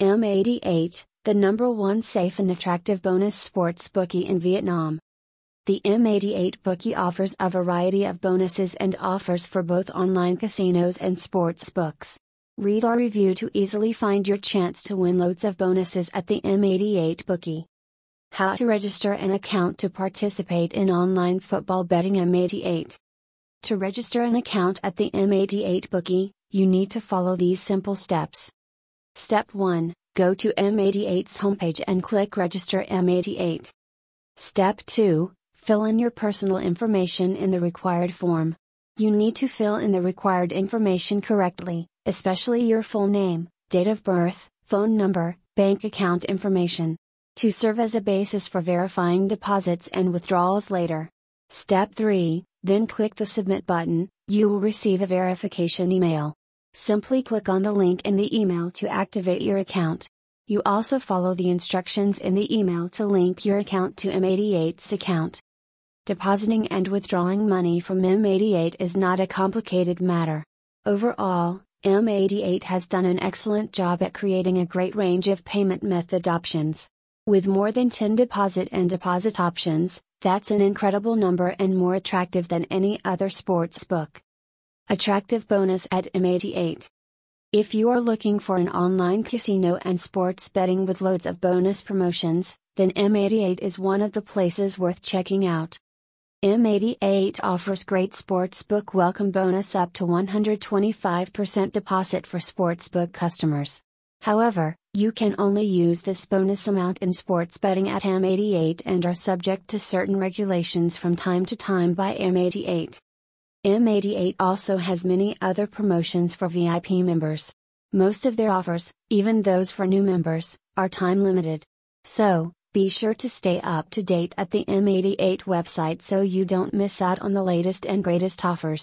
M88, the number one safe and attractive bonus sports bookie in Vietnam. The M88 bookie offers a variety of bonuses and offers for both online casinos and sports books. Read our review to easily find your chance to win loads of bonuses at the M88 bookie. How to register an account to participate in online football betting M88. To register an account at the M88 bookie, you need to follow these simple steps. Step 1 Go to M88's homepage and click Register M88. Step 2 Fill in your personal information in the required form. You need to fill in the required information correctly, especially your full name, date of birth, phone number, bank account information. To serve as a basis for verifying deposits and withdrawals later. Step 3 Then click the Submit button, you will receive a verification email. Simply click on the link in the email to activate your account. You also follow the instructions in the email to link your account to M88's account. Depositing and withdrawing money from M88 is not a complicated matter. Overall, M88 has done an excellent job at creating a great range of payment method options. With more than 10 deposit and deposit options, that's an incredible number and more attractive than any other sports book. Attractive bonus at M88. If you are looking for an online casino and sports betting with loads of bonus promotions, then M88 is one of the places worth checking out. M88 offers great sportsbook welcome bonus up to 125% deposit for sportsbook customers. However, you can only use this bonus amount in sports betting at M88 and are subject to certain regulations from time to time by M88. M88 also has many other promotions for VIP members. Most of their offers, even those for new members, are time limited. So, be sure to stay up to date at the M88 website so you don't miss out on the latest and greatest offers.